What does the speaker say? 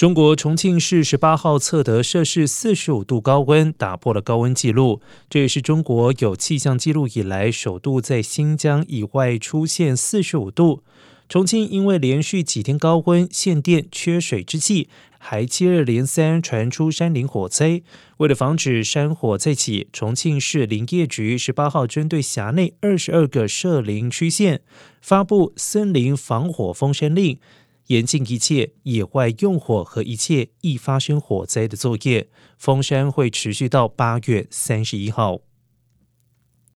中国重庆市十八号测得摄氏四十五度高温，打破了高温纪录。这也是中国有气象记录以来首度在新疆以外出现四十五度。重庆因为连续几天高温、限电、缺水之际，还接二连三传出山林火灾。为了防止山火再起，重庆市林业局十八号针对辖内二十二个涉林区县发布森林防火封山令。严禁一切野外用火和一切易发生火灾的作业。封山会持续到八月三十一号。